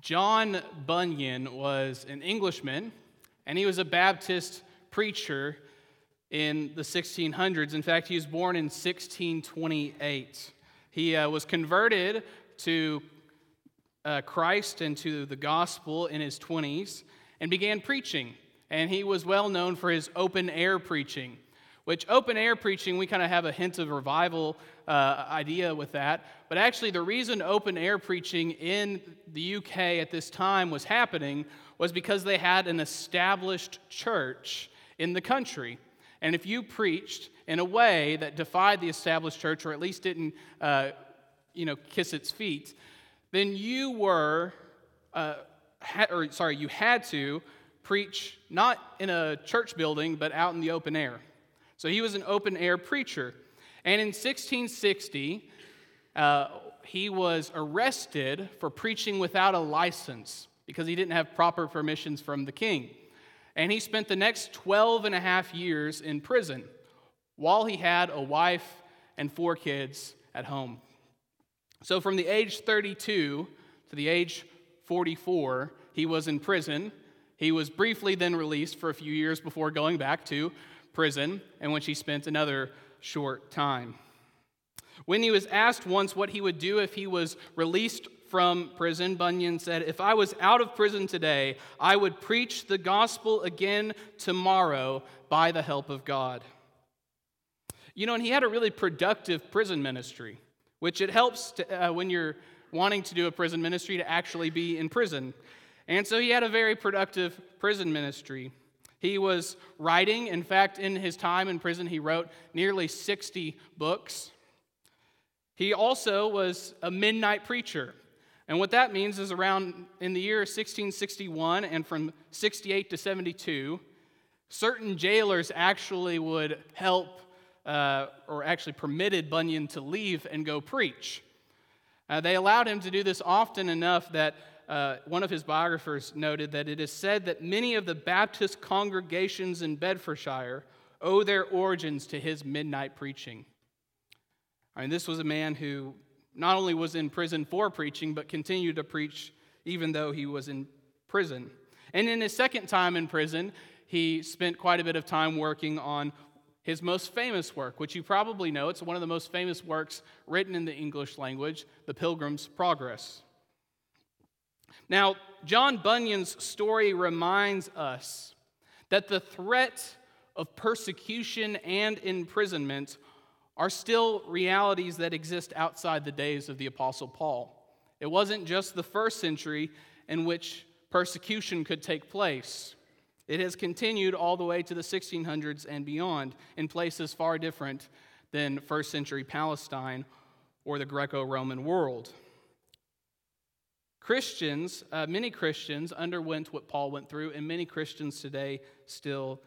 John Bunyan was an Englishman, and he was a Baptist preacher in the 1600s. In fact, he was born in 1628. He uh, was converted to uh, Christ and to the gospel in his 20s and began preaching. And he was well known for his open air preaching which open air preaching, we kind of have a hint of revival uh, idea with that. But actually, the reason open air preaching in the UK at this time was happening was because they had an established church in the country. And if you preached in a way that defied the established church, or at least didn't, uh, you know, kiss its feet, then you were, uh, ha- or sorry, you had to preach not in a church building, but out in the open air. So he was an open air preacher. And in 1660, uh, he was arrested for preaching without a license because he didn't have proper permissions from the king. And he spent the next 12 and a half years in prison while he had a wife and four kids at home. So from the age 32 to the age 44, he was in prison. He was briefly then released for a few years before going back to prison, and when she spent another short time. When he was asked once what he would do if he was released from prison, Bunyan said, If I was out of prison today, I would preach the gospel again tomorrow by the help of God. You know, and he had a really productive prison ministry, which it helps to, uh, when you're wanting to do a prison ministry to actually be in prison. And so he had a very productive prison ministry. He was writing. In fact, in his time in prison, he wrote nearly 60 books. He also was a midnight preacher. And what that means is around in the year 1661 and from 68 to 72, certain jailers actually would help uh, or actually permitted Bunyan to leave and go preach. Uh, they allowed him to do this often enough that uh, one of his biographers noted that it is said that many of the Baptist congregations in Bedfordshire owe their origins to his midnight preaching. I mean, this was a man who not only was in prison for preaching, but continued to preach even though he was in prison. And in his second time in prison, he spent quite a bit of time working on his most famous work, which you probably know. It's one of the most famous works written in the English language, The Pilgrim's Progress. Now, John Bunyan's story reminds us that the threat of persecution and imprisonment are still realities that exist outside the days of the Apostle Paul. It wasn't just the first century in which persecution could take place. It has continued all the way to the 1600s and beyond in places far different than first century Palestine or the Greco Roman world. Christians, uh, many Christians underwent what Paul went through, and many Christians today still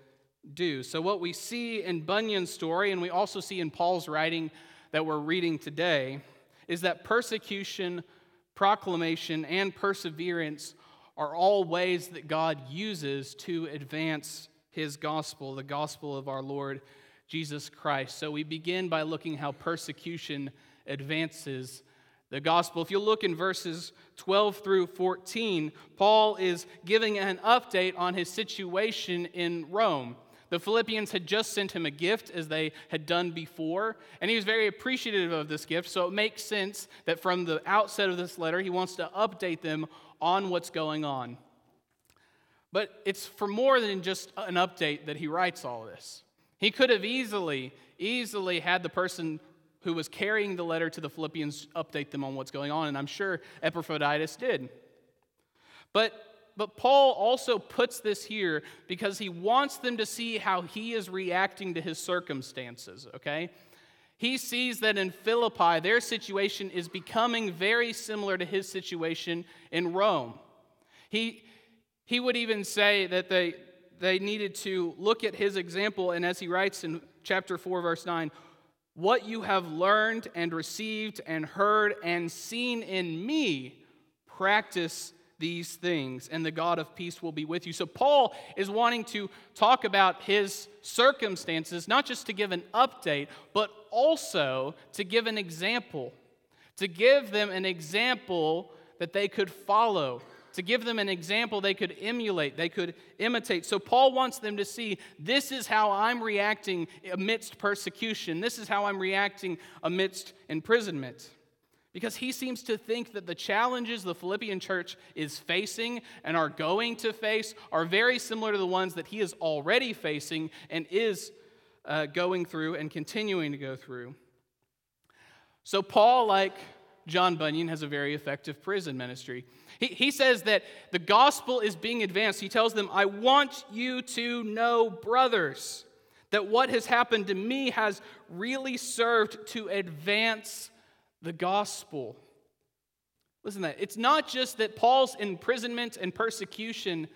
do. So, what we see in Bunyan's story, and we also see in Paul's writing that we're reading today, is that persecution, proclamation, and perseverance are all ways that God uses to advance his gospel, the gospel of our Lord Jesus Christ. So, we begin by looking how persecution advances the gospel. If you look in verses 12 through 14, Paul is giving an update on his situation in Rome. The Philippians had just sent him a gift as they had done before, and he was very appreciative of this gift. So it makes sense that from the outset of this letter, he wants to update them on what's going on. But it's for more than just an update that he writes all this. He could have easily, easily had the person who was carrying the letter to the Philippians update them on what's going on, and I'm sure Epaphroditus did. But, but Paul also puts this here because he wants them to see how he is reacting to his circumstances, okay? He sees that in Philippi, their situation is becoming very similar to his situation in Rome. He, he would even say that they, they needed to look at his example, and as he writes in chapter 4, verse 9, what you have learned and received and heard and seen in me, practice these things, and the God of peace will be with you. So, Paul is wanting to talk about his circumstances, not just to give an update, but also to give an example, to give them an example that they could follow. To give them an example they could emulate, they could imitate. So Paul wants them to see this is how I'm reacting amidst persecution, this is how I'm reacting amidst imprisonment. Because he seems to think that the challenges the Philippian church is facing and are going to face are very similar to the ones that he is already facing and is uh, going through and continuing to go through. So, Paul, like John Bunyan, has a very effective prison ministry. He, he says that the gospel is being advanced. He tells them, I want you to know, brothers, that what has happened to me has really served to advance the gospel. Listen to that. It's not just that Paul's imprisonment and persecution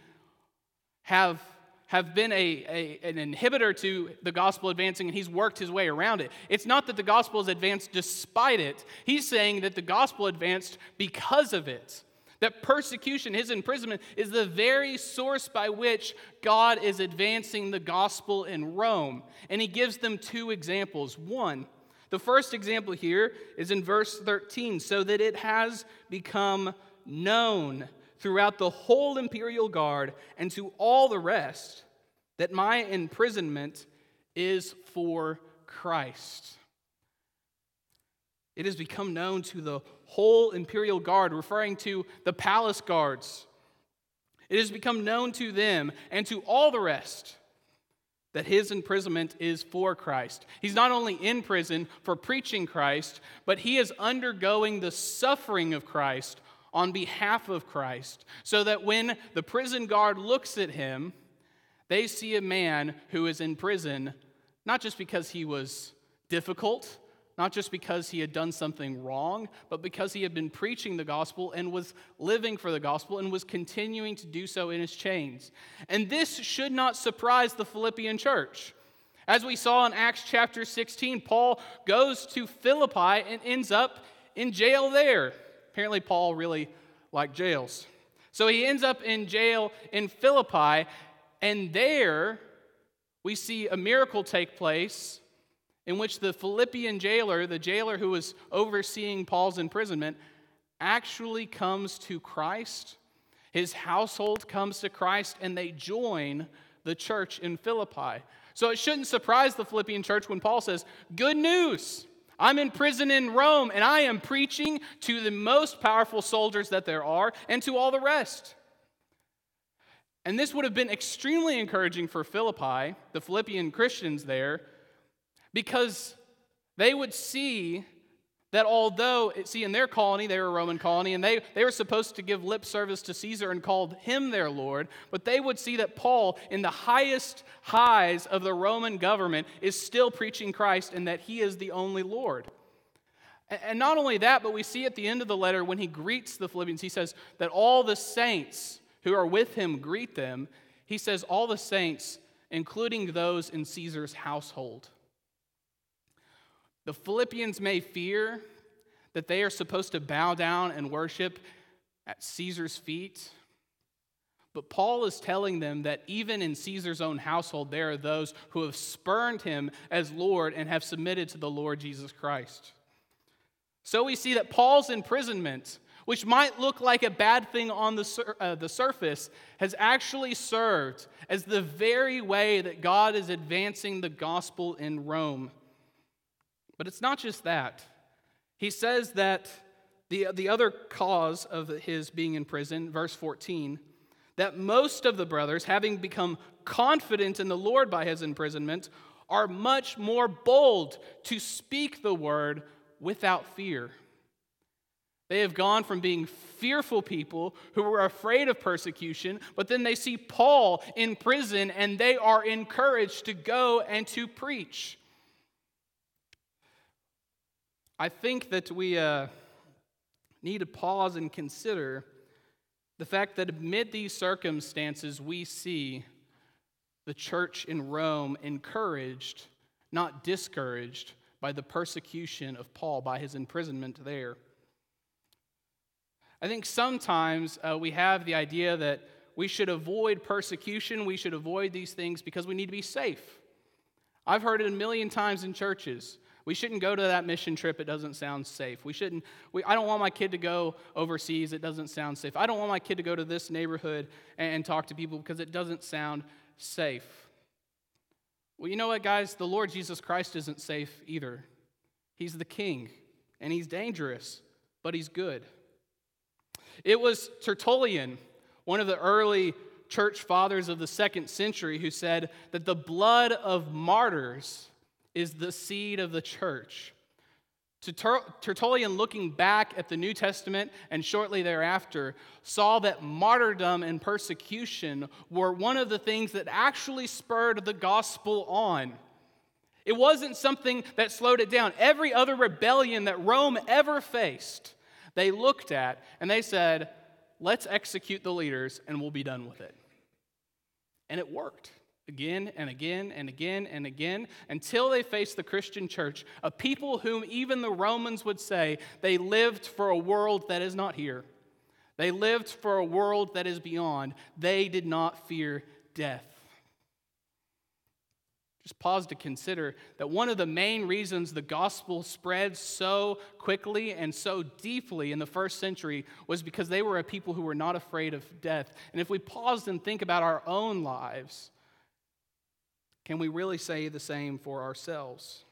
have, have been a, a, an inhibitor to the gospel advancing and he's worked his way around it. It's not that the gospel has advanced despite it. He's saying that the gospel advanced because of it. That persecution, his imprisonment, is the very source by which God is advancing the gospel in Rome. And he gives them two examples. One, the first example here is in verse 13, so that it has become known throughout the whole imperial guard and to all the rest that my imprisonment is for Christ. It has become known to the whole imperial guard, referring to the palace guards. It has become known to them and to all the rest that his imprisonment is for Christ. He's not only in prison for preaching Christ, but he is undergoing the suffering of Christ on behalf of Christ, so that when the prison guard looks at him, they see a man who is in prison not just because he was difficult not just because he had done something wrong, but because he had been preaching the gospel and was living for the gospel and was continuing to do so in his chains. And this should not surprise the Philippian church. As we saw in Acts chapter 16, Paul goes to Philippi and ends up in jail there. Apparently, Paul really liked jails. So he ends up in jail in Philippi, and there we see a miracle take place in which the Philippian jailer, the jailer who was overseeing Paul's imprisonment, actually comes to Christ. His household comes to Christ, and they join the church in Philippi. So it shouldn't surprise the Philippian church when Paul says, Good news! I'm in prison in Rome, and I am preaching to the most powerful soldiers that there are and to all the rest. And this would have been extremely encouraging for Philippi, the Philippian Christians there, because they would see that although, see, in their colony, they were a Roman colony, and they, they were supposed to give lip service to Caesar and called him their Lord, but they would see that Paul, in the highest highs of the Roman government, is still preaching Christ and that he is the only Lord. And not only that, but we see at the end of the letter when he greets the Philippians, he says that all the saints who are with him greet them. He says, all the saints, including those in Caesar's household. The Philippians may fear that they are supposed to bow down and worship at Caesar's feet. But Paul is telling them that even in Caesar's own household, there are those who have spurned him as Lord and have submitted to the Lord Jesus Christ. So we see that Paul's imprisonment, which might look like a bad thing on the, sur- uh, the surface, has actually served as the very way that God is advancing the gospel in Rome. But it's not just that. He says that the, the other cause of his being in prison, verse 14, that most of the brothers, having become confident in the Lord by his imprisonment, are much more bold to speak the word without fear. They have gone from being fearful people who were afraid of persecution, but then they see Paul in prison and they are encouraged to go and to preach. I think that we uh, need to pause and consider the fact that amid these circumstances, we see the church in Rome encouraged, not discouraged, by the persecution of Paul, by his imprisonment there. I think sometimes uh, we have the idea that we should avoid persecution, we should avoid these things because we need to be safe. I've heard it a million times in churches. We shouldn't go to that mission trip, it doesn't sound safe. We shouldn't, we, I don't want my kid to go overseas, it doesn't sound safe. I don't want my kid to go to this neighborhood and, and talk to people because it doesn't sound safe. Well, you know what, guys? The Lord Jesus Christ isn't safe either. He's the king, and he's dangerous, but he's good. It was Tertullian, one of the early church fathers of the second century, who said that the blood of martyrs is the seed of the church. Tertullian, looking back at the New Testament and shortly thereafter, saw that martyrdom and persecution were one of the things that actually spurred the gospel on. It wasn't something that slowed it down. Every other rebellion that Rome ever faced, they looked at and they said, let's execute the leaders and we'll be done with it. And it worked again and again and again and again until they faced the Christian church, a people whom even the Romans would say they lived for a world that is not here. They lived for a world that is beyond. They did not fear death. Just pause to consider that one of the main reasons the gospel spread so quickly and so deeply in the first century was because they were a people who were not afraid of death. And if we paused and think about our own lives, can we really say the same for ourselves?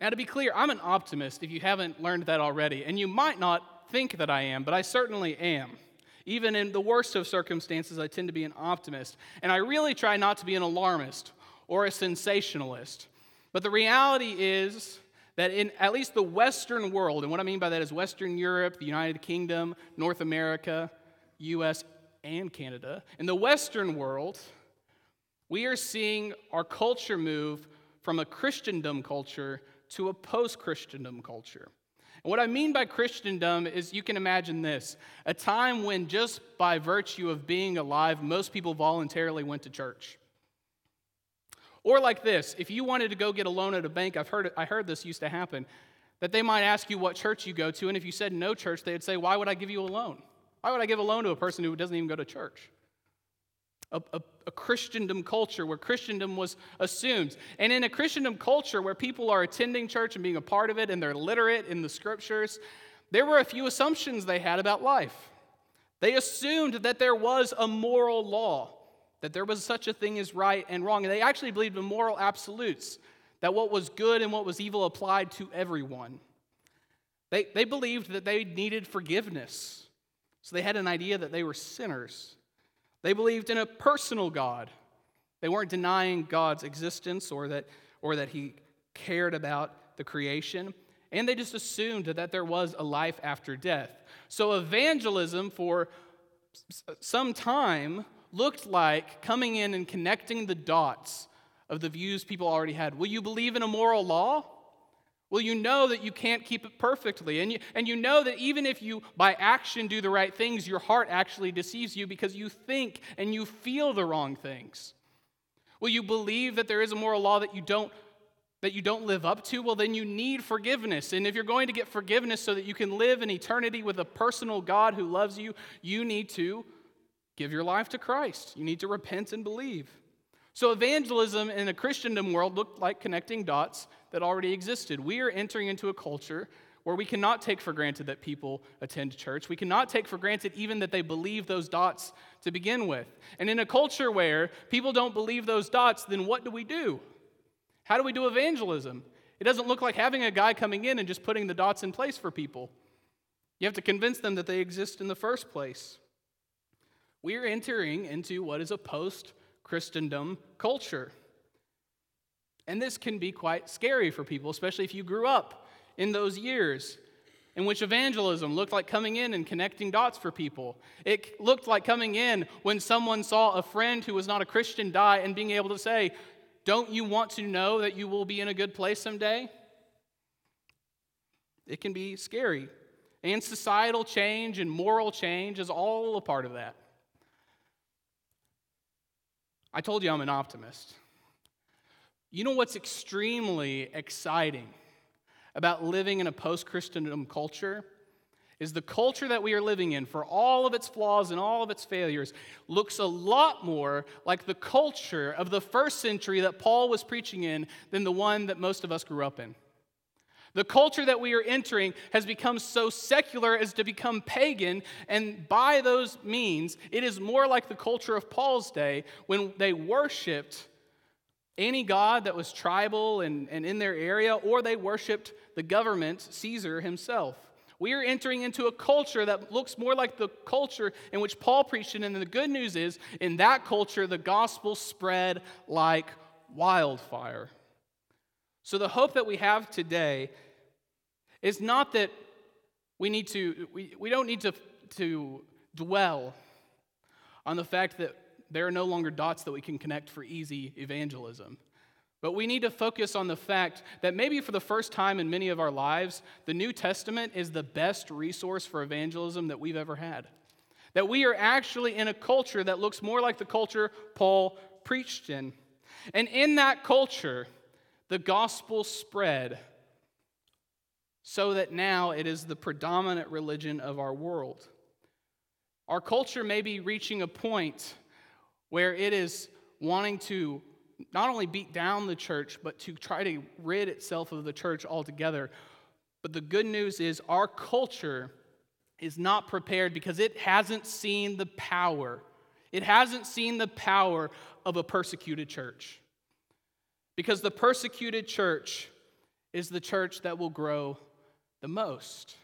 Now, to be clear, I'm an optimist if you haven't learned that already, and you might not think that I am, but I certainly am. Even in the worst of circumstances, I tend to be an optimist. And I really try not to be an alarmist or a sensationalist. But the reality is that in at least the Western world, and what I mean by that is Western Europe, the United Kingdom, North America, US, and Canada, in the Western world, we are seeing our culture move from a Christendom culture to a post Christendom culture. And what I mean by Christendom is you can imagine this a time when, just by virtue of being alive, most people voluntarily went to church. Or like this if you wanted to go get a loan at a bank, I've heard, I heard this used to happen, that they might ask you what church you go to, and if you said no church, they'd say, Why would I give you a loan? Why would I give a loan to a person who doesn't even go to church? A, a, a, Christendom culture where Christendom was assumed. And in a Christendom culture where people are attending church and being a part of it and they're literate in the scriptures, there were a few assumptions they had about life. They assumed that there was a moral law, that there was such a thing as right and wrong. And they actually believed in moral absolutes, that what was good and what was evil applied to everyone. They, they believed that they needed forgiveness. So they had an idea that they were sinners. They believed in a personal God. They weren't denying God's existence or that, or that He cared about the creation. And they just assumed that there was a life after death. So evangelism for some time looked like coming in and connecting the dots of the views people already had. Will you believe in a moral law? Well, you know that you can't keep it perfectly. And you, and you know that even if you, by action, do the right things, your heart actually deceives you because you think and you feel the wrong things. Well, you believe that there is a moral law that you don't that you don't live up to, well, then you need forgiveness. And if you're going to get forgiveness so that you can live in eternity with a personal God who loves you, you need to give your life to Christ. You need to repent and believe. So, evangelism in a Christendom world looked like connecting dots that already existed. We are entering into a culture where we cannot take for granted that people attend church. We cannot take for granted even that they believe those dots to begin with. And in a culture where people don't believe those dots, then what do we do? How do we do evangelism? It doesn't look like having a guy coming in and just putting the dots in place for people. You have to convince them that they exist in the first place. We are entering into what is a post Christendom culture. And this can be quite scary for people, especially if you grew up in those years in which evangelism looked like coming in and connecting dots for people. It looked like coming in when someone saw a friend who was not a Christian die and being able to say, Don't you want to know that you will be in a good place someday? It can be scary. And societal change and moral change is all a part of that. I told you I'm an optimist. You know what's extremely exciting about living in a post Christendom culture? is the culture that we are living in, for all of its flaws and all of its failures, looks a lot more like the culture of the first century that Paul was preaching in than the one that most of us grew up in. The culture that we are entering has become so secular as to become pagan, and by those means, it is more like the culture of Paul's day when they worshiped any god that was tribal and, and in their area, or they worshiped the government, Caesar himself. We are entering into a culture that looks more like the culture in which Paul preached. And the good news is, in that culture, the gospel spread like wildfire. So, the hope that we have today is not that we need to, we, we don't need to, to dwell on the fact that there are no longer dots that we can connect for easy evangelism. But we need to focus on the fact that maybe for the first time in many of our lives, the New Testament is the best resource for evangelism that we've ever had. That we are actually in a culture that looks more like the culture Paul preached in. And in that culture, the gospel spread so that now it is the predominant religion of our world. Our culture may be reaching a point where it is wanting to not only beat down the church, but to try to rid itself of the church altogether. But the good news is our culture is not prepared because it hasn't seen the power. It hasn't seen the power of a persecuted church. Because the persecuted church is the church that will grow the most.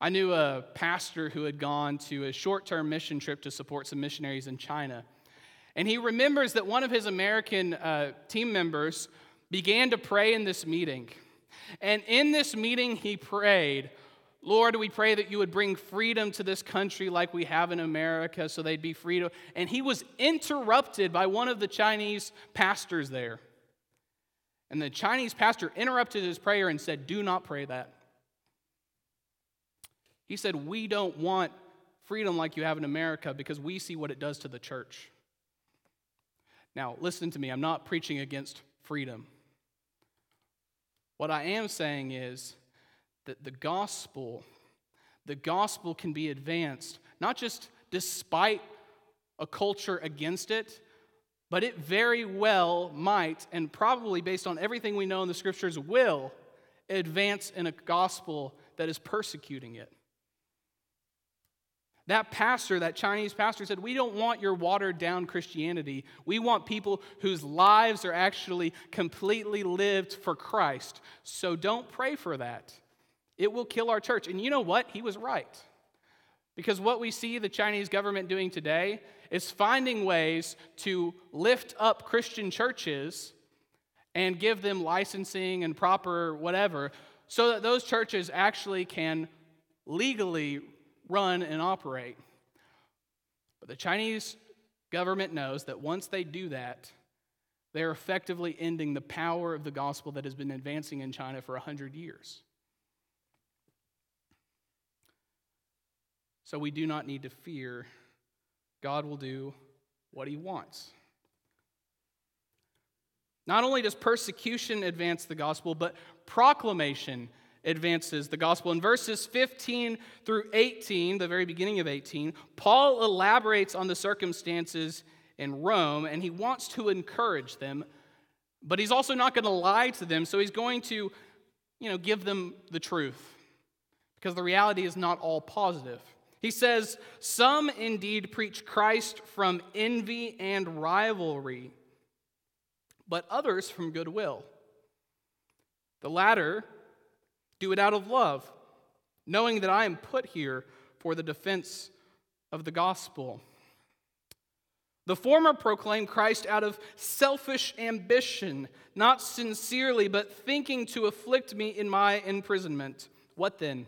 I knew a pastor who had gone to a short term mission trip to support some missionaries in China. And he remembers that one of his American uh, team members began to pray in this meeting. And in this meeting, he prayed, Lord, we pray that you would bring freedom to this country like we have in America so they'd be free to. And he was interrupted by one of the Chinese pastors there. And the Chinese pastor interrupted his prayer and said, Do not pray that. He said, We don't want freedom like you have in America because we see what it does to the church. Now, listen to me, I'm not preaching against freedom. What I am saying is that the gospel, the gospel can be advanced, not just despite a culture against it, but it very well might, and probably based on everything we know in the scriptures, will advance in a gospel that is persecuting it. That pastor, that Chinese pastor, said, We don't want your watered down Christianity. We want people whose lives are actually completely lived for Christ. So don't pray for that. It will kill our church. And you know what? He was right. Because what we see the Chinese government doing today is finding ways to lift up Christian churches and give them licensing and proper whatever so that those churches actually can legally run and operate. But the Chinese government knows that once they do that, they're effectively ending the power of the gospel that has been advancing in China for 100 years. So we do not need to fear. God will do what he wants. Not only does persecution advance the gospel, but proclamation advances the gospel. In verses 15 through 18, the very beginning of 18, Paul elaborates on the circumstances in Rome and he wants to encourage them, but he's also not going to lie to them, so he's going to, you know, give them the truth because the reality is not all positive. He says, Some indeed preach Christ from envy and rivalry, but others from goodwill. The latter do it out of love, knowing that I am put here for the defense of the gospel. The former proclaim Christ out of selfish ambition, not sincerely, but thinking to afflict me in my imprisonment. What then?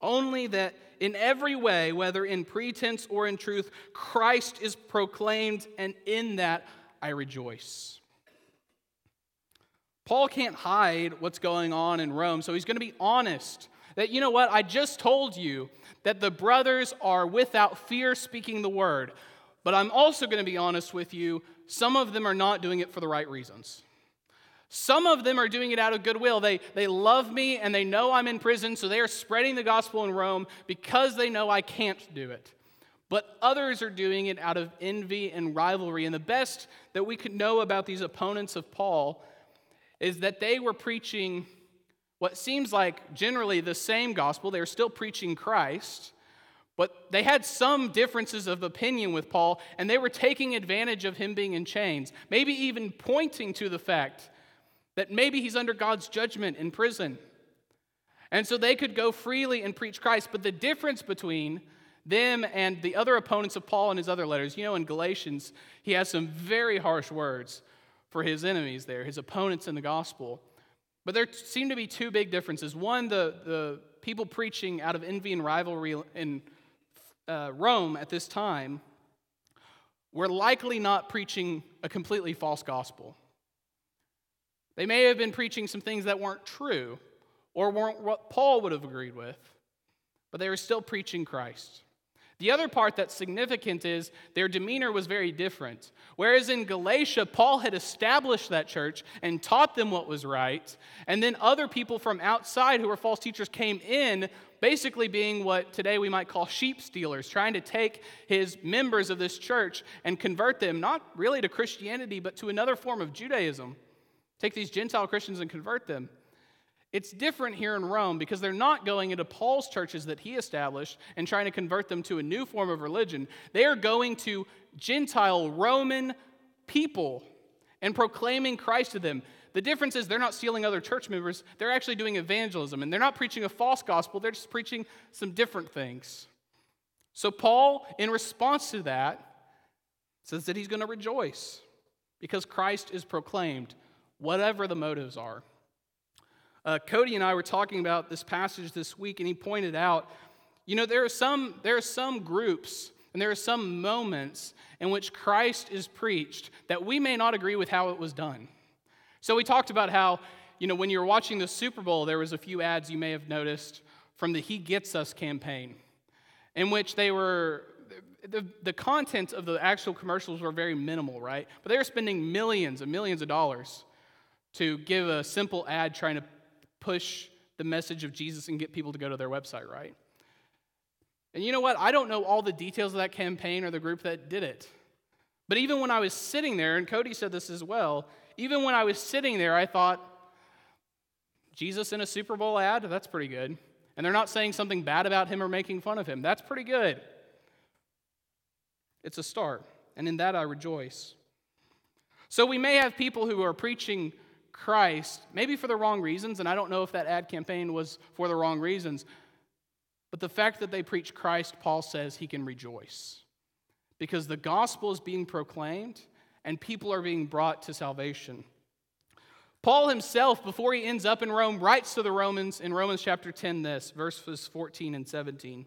Only that in every way, whether in pretense or in truth, Christ is proclaimed, and in that I rejoice. Paul can't hide what's going on in Rome, so he's going to be honest that, you know what, I just told you that the brothers are without fear speaking the word, but I'm also going to be honest with you, some of them are not doing it for the right reasons. Some of them are doing it out of goodwill. They, they love me and they know I'm in prison, so they are spreading the gospel in Rome because they know I can't do it. But others are doing it out of envy and rivalry. And the best that we could know about these opponents of Paul is that they were preaching what seems like generally the same gospel. They were still preaching Christ, but they had some differences of opinion with Paul, and they were taking advantage of him being in chains, maybe even pointing to the fact that maybe he's under God's judgment in prison. And so they could go freely and preach Christ. But the difference between them and the other opponents of Paul in his other letters, you know, in Galatians, he has some very harsh words for his enemies there, his opponents in the gospel. But there seem to be two big differences. One, the, the people preaching out of envy and rivalry in uh, Rome at this time were likely not preaching a completely false gospel. They may have been preaching some things that weren't true or weren't what Paul would have agreed with, but they were still preaching Christ. The other part that's significant is their demeanor was very different. Whereas in Galatia, Paul had established that church and taught them what was right, and then other people from outside who were false teachers came in, basically being what today we might call sheep stealers, trying to take his members of this church and convert them not really to Christianity, but to another form of Judaism. Take these Gentile Christians and convert them. It's different here in Rome because they're not going into Paul's churches that he established and trying to convert them to a new form of religion. They are going to Gentile Roman people and proclaiming Christ to them. The difference is they're not stealing other church members, they're actually doing evangelism. And they're not preaching a false gospel, they're just preaching some different things. So, Paul, in response to that, says that he's going to rejoice because Christ is proclaimed whatever the motives are. Uh, Cody and I were talking about this passage this week, and he pointed out, you know, there are some there are some groups and there are some moments in which Christ is preached that we may not agree with how it was done. So we talked about how, you know, when you're watching the Super Bowl, there was a few ads you may have noticed from the He Gets Us campaign, in which they were the, the content of the actual commercials were very minimal, right? But they were spending millions and millions of dollars to give a simple ad trying to push the message of Jesus and get people to go to their website, right? And you know what? I don't know all the details of that campaign or the group that did it. But even when I was sitting there, and Cody said this as well, even when I was sitting there, I thought, Jesus in a Super Bowl ad? That's pretty good. And they're not saying something bad about him or making fun of him. That's pretty good. It's a start. And in that I rejoice. So we may have people who are preaching Christ, maybe for the wrong reasons, and I don't know if that ad campaign was for the wrong reasons, but the fact that they preach Christ, Paul says he can rejoice because the gospel is being proclaimed and people are being brought to salvation. Paul himself, before he ends up in Rome, writes to the Romans in Romans chapter 10 this, verses 14 and 17.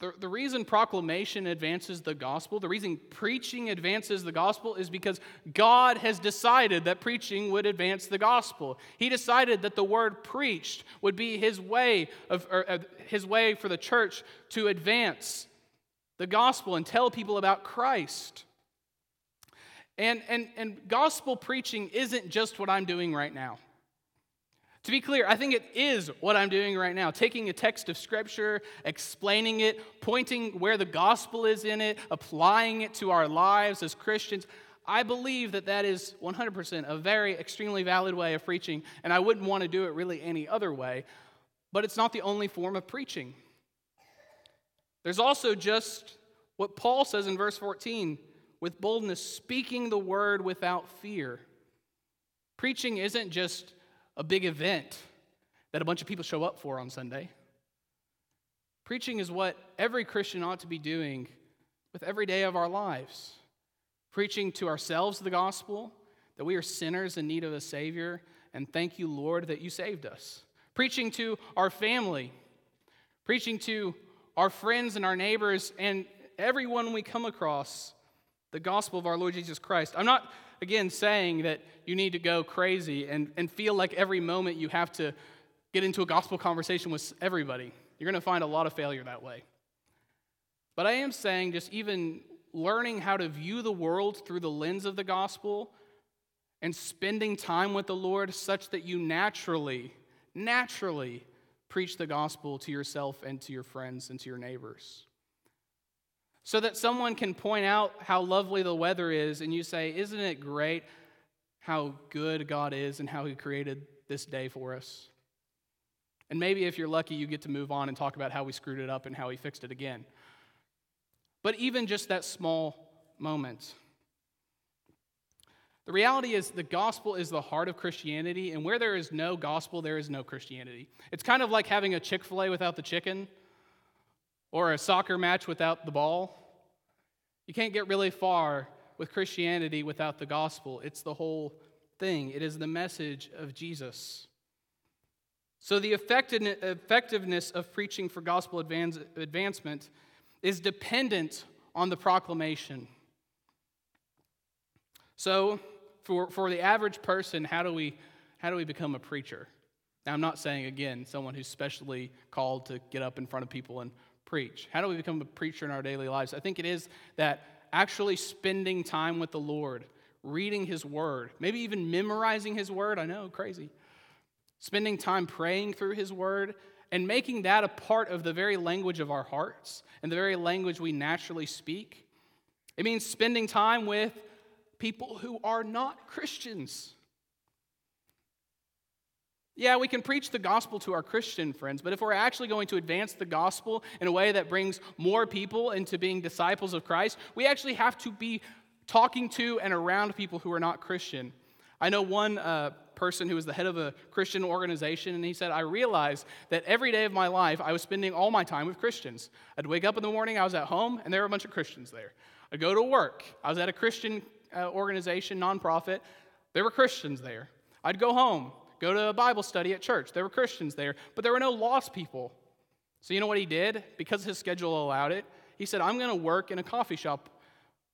The, the reason proclamation advances the gospel, the reason preaching advances the gospel is because God has decided that preaching would advance the gospel. He decided that the word preached would be his way of uh, his way for the church to advance the gospel and tell people about Christ. And, and, and gospel preaching isn't just what I'm doing right now. To be clear, I think it is what I'm doing right now taking a text of Scripture, explaining it, pointing where the gospel is in it, applying it to our lives as Christians. I believe that that is 100% a very extremely valid way of preaching, and I wouldn't want to do it really any other way. But it's not the only form of preaching. There's also just what Paul says in verse 14 with boldness, speaking the word without fear. Preaching isn't just a big event that a bunch of people show up for on Sunday. Preaching is what every Christian ought to be doing with every day of our lives. Preaching to ourselves the gospel, that we are sinners in need of a Savior, and thank you, Lord, that you saved us. Preaching to our family, preaching to our friends and our neighbors, and everyone we come across the gospel of our Lord Jesus Christ. I'm not, again, saying that you need to go crazy and, and feel like every moment you have to get into a gospel conversation with everybody. You're going to find a lot of failure that way. But I am saying just even learning how to view the world through the lens of the gospel and spending time with the Lord such that you naturally, naturally preach the gospel to yourself and to your friends and to your neighbors. So that someone can point out how lovely the weather is, and you say, Isn't it great how good God is and how He created this day for us? And maybe if you're lucky, you get to move on and talk about how we screwed it up and how He fixed it again. But even just that small moment. The reality is, the gospel is the heart of Christianity, and where there is no gospel, there is no Christianity. It's kind of like having a Chick fil A without the chicken or a soccer match without the ball. You can't get really far with Christianity without the gospel. It's the whole thing, it is the message of Jesus. So, the effectiveness of preaching for gospel advancement is dependent on the proclamation. So, for, for the average person, how do, we, how do we become a preacher? Now, I'm not saying, again, someone who's specially called to get up in front of people and preach. How do we become a preacher in our daily lives? I think it is that actually spending time with the Lord, reading His Word, maybe even memorizing His Word. I know, crazy. Spending time praying through His Word and making that a part of the very language of our hearts and the very language we naturally speak. It means spending time with people who are not Christians. Yeah, we can preach the gospel to our Christian friends, but if we're actually going to advance the gospel in a way that brings more people into being disciples of Christ, we actually have to be talking to and around people who are not Christian. I know one uh, person who was the head of a Christian organization, and he said, I realized that every day of my life I was spending all my time with Christians. I'd wake up in the morning, I was at home, and there were a bunch of Christians there. I'd go to work, I was at a Christian uh, organization, nonprofit, there were Christians there. I'd go home, go to a Bible study at church. There were Christians there, but there were no lost people. So, you know what he did? Because his schedule allowed it, he said, I'm going to work in a coffee shop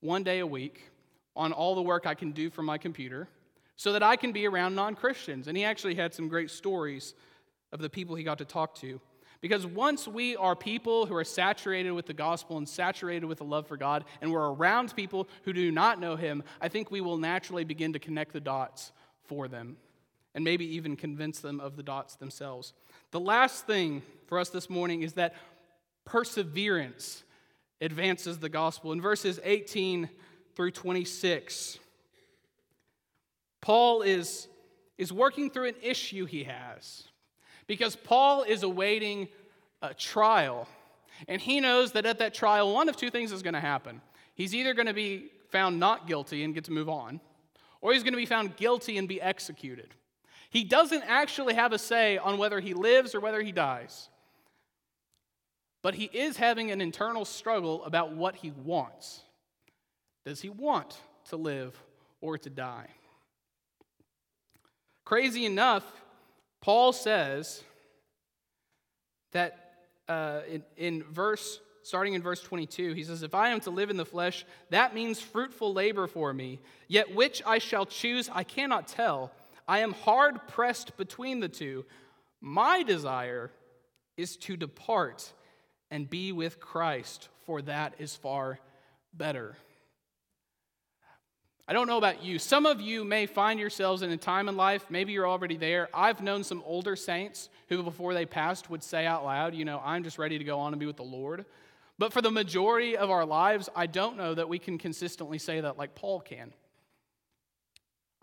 one day a week on all the work I can do from my computer so that I can be around non Christians. And he actually had some great stories of the people he got to talk to. Because once we are people who are saturated with the gospel and saturated with the love for God, and we're around people who do not know Him, I think we will naturally begin to connect the dots for them and maybe even convince them of the dots themselves. The last thing for us this morning is that perseverance advances the gospel. In verses 18 through 26, Paul is, is working through an issue he has because Paul is awaiting a trial. And he knows that at that trial, one of two things is going to happen. He's either going to be found not guilty and get to move on, or he's going to be found guilty and be executed. He doesn't actually have a say on whether he lives or whether he dies. But he is having an internal struggle about what he wants. Does he want to live or to die? Crazy enough, Paul says that uh, in, in verse, starting in verse 22, he says, If I am to live in the flesh, that means fruitful labor for me. Yet which I shall choose, I cannot tell. I am hard pressed between the two. My desire is to depart and be with Christ, for that is far better. I don't know about you. Some of you may find yourselves in a time in life, maybe you're already there. I've known some older saints who, before they passed, would say out loud, You know, I'm just ready to go on and be with the Lord. But for the majority of our lives, I don't know that we can consistently say that like Paul can.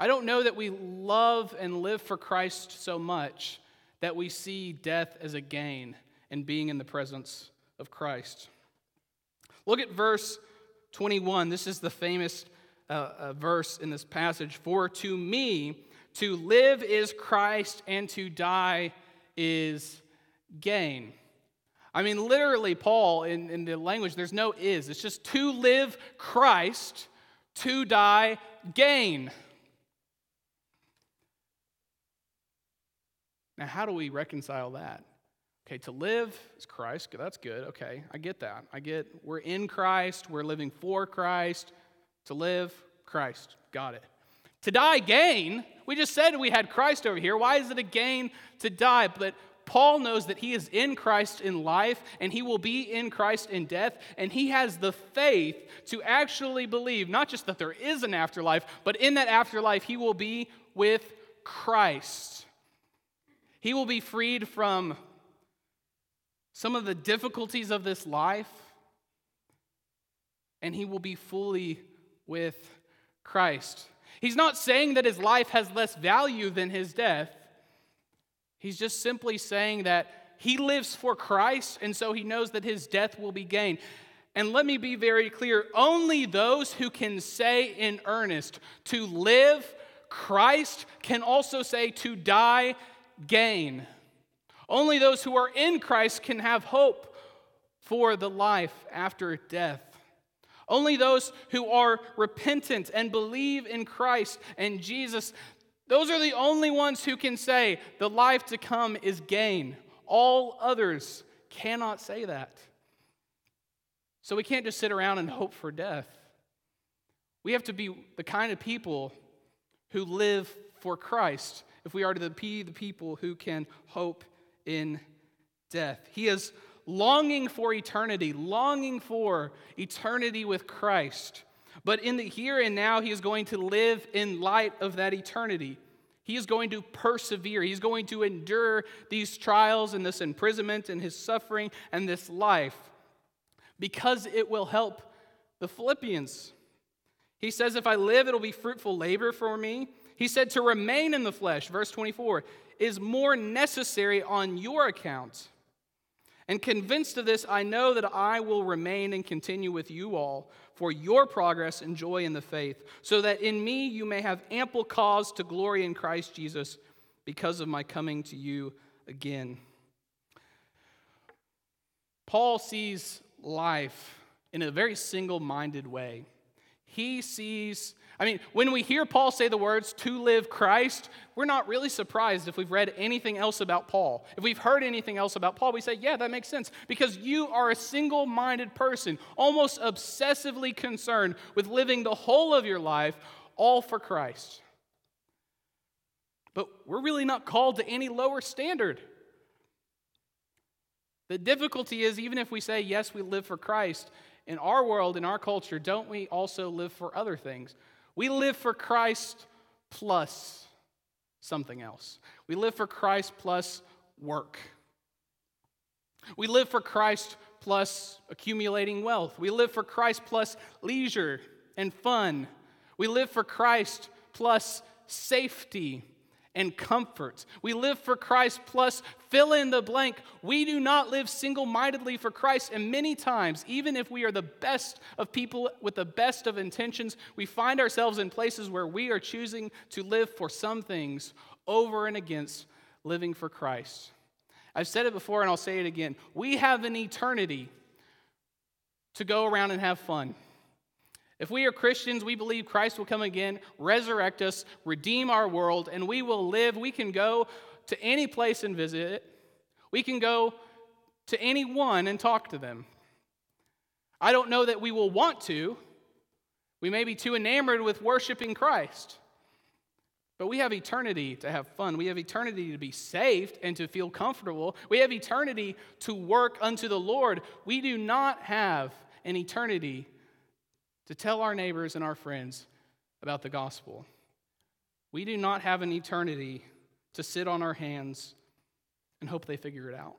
I don't know that we love and live for Christ so much that we see death as a gain and being in the presence of Christ. Look at verse 21. This is the famous uh, uh, verse in this passage. For to me, to live is Christ, and to die is gain. I mean, literally, Paul, in, in the language, there's no is. It's just to live Christ, to die gain. Now, how do we reconcile that? Okay, to live is Christ. That's good. Okay, I get that. I get we're in Christ, we're living for Christ. To live, Christ. Got it. To die, gain. We just said we had Christ over here. Why is it a gain to die? But Paul knows that he is in Christ in life and he will be in Christ in death, and he has the faith to actually believe not just that there is an afterlife, but in that afterlife he will be with Christ. He will be freed from some of the difficulties of this life, and he will be fully with Christ. He's not saying that his life has less value than his death. He's just simply saying that he lives for Christ, and so he knows that his death will be gain. And let me be very clear only those who can say in earnest, to live Christ, can also say to die gain. Only those who are in Christ can have hope for the life after death. Only those who are repentant and believe in Christ and Jesus, those are the only ones who can say the life to come is gain. All others cannot say that. So we can't just sit around and hope for death. We have to be the kind of people who live for Christ if we are to be the people who can hope in death. He is longing for eternity, longing for eternity with Christ. But in the here and now, he is going to live in light of that eternity. He is going to persevere. He's going to endure these trials and this imprisonment and his suffering and this life because it will help the Philippians. He says, If I live, it'll be fruitful labor for me. He said, To remain in the flesh, verse 24, is more necessary on your account. And convinced of this, I know that I will remain and continue with you all for your progress and joy in the faith, so that in me you may have ample cause to glory in Christ Jesus because of my coming to you again. Paul sees life in a very single minded way. He sees I mean, when we hear Paul say the words to live Christ, we're not really surprised if we've read anything else about Paul. If we've heard anything else about Paul, we say, yeah, that makes sense because you are a single minded person, almost obsessively concerned with living the whole of your life all for Christ. But we're really not called to any lower standard. The difficulty is, even if we say, yes, we live for Christ, in our world, in our culture, don't we also live for other things? We live for Christ plus something else. We live for Christ plus work. We live for Christ plus accumulating wealth. We live for Christ plus leisure and fun. We live for Christ plus safety and comfort. We live for Christ plus fill in the blank. We do not live single mindedly for Christ. And many times, even if we are the best of people with the best of intentions, we find ourselves in places where we are choosing to live for some things over and against living for Christ. I've said it before and I'll say it again. We have an eternity to go around and have fun. If we are Christians, we believe Christ will come again, resurrect us, redeem our world, and we will live. We can go to any place and visit it. We can go to anyone and talk to them. I don't know that we will want to. We may be too enamored with worshiping Christ. But we have eternity to have fun. We have eternity to be saved and to feel comfortable. We have eternity to work unto the Lord. We do not have an eternity to tell our neighbors and our friends about the gospel. We do not have an eternity to sit on our hands and hope they figure it out.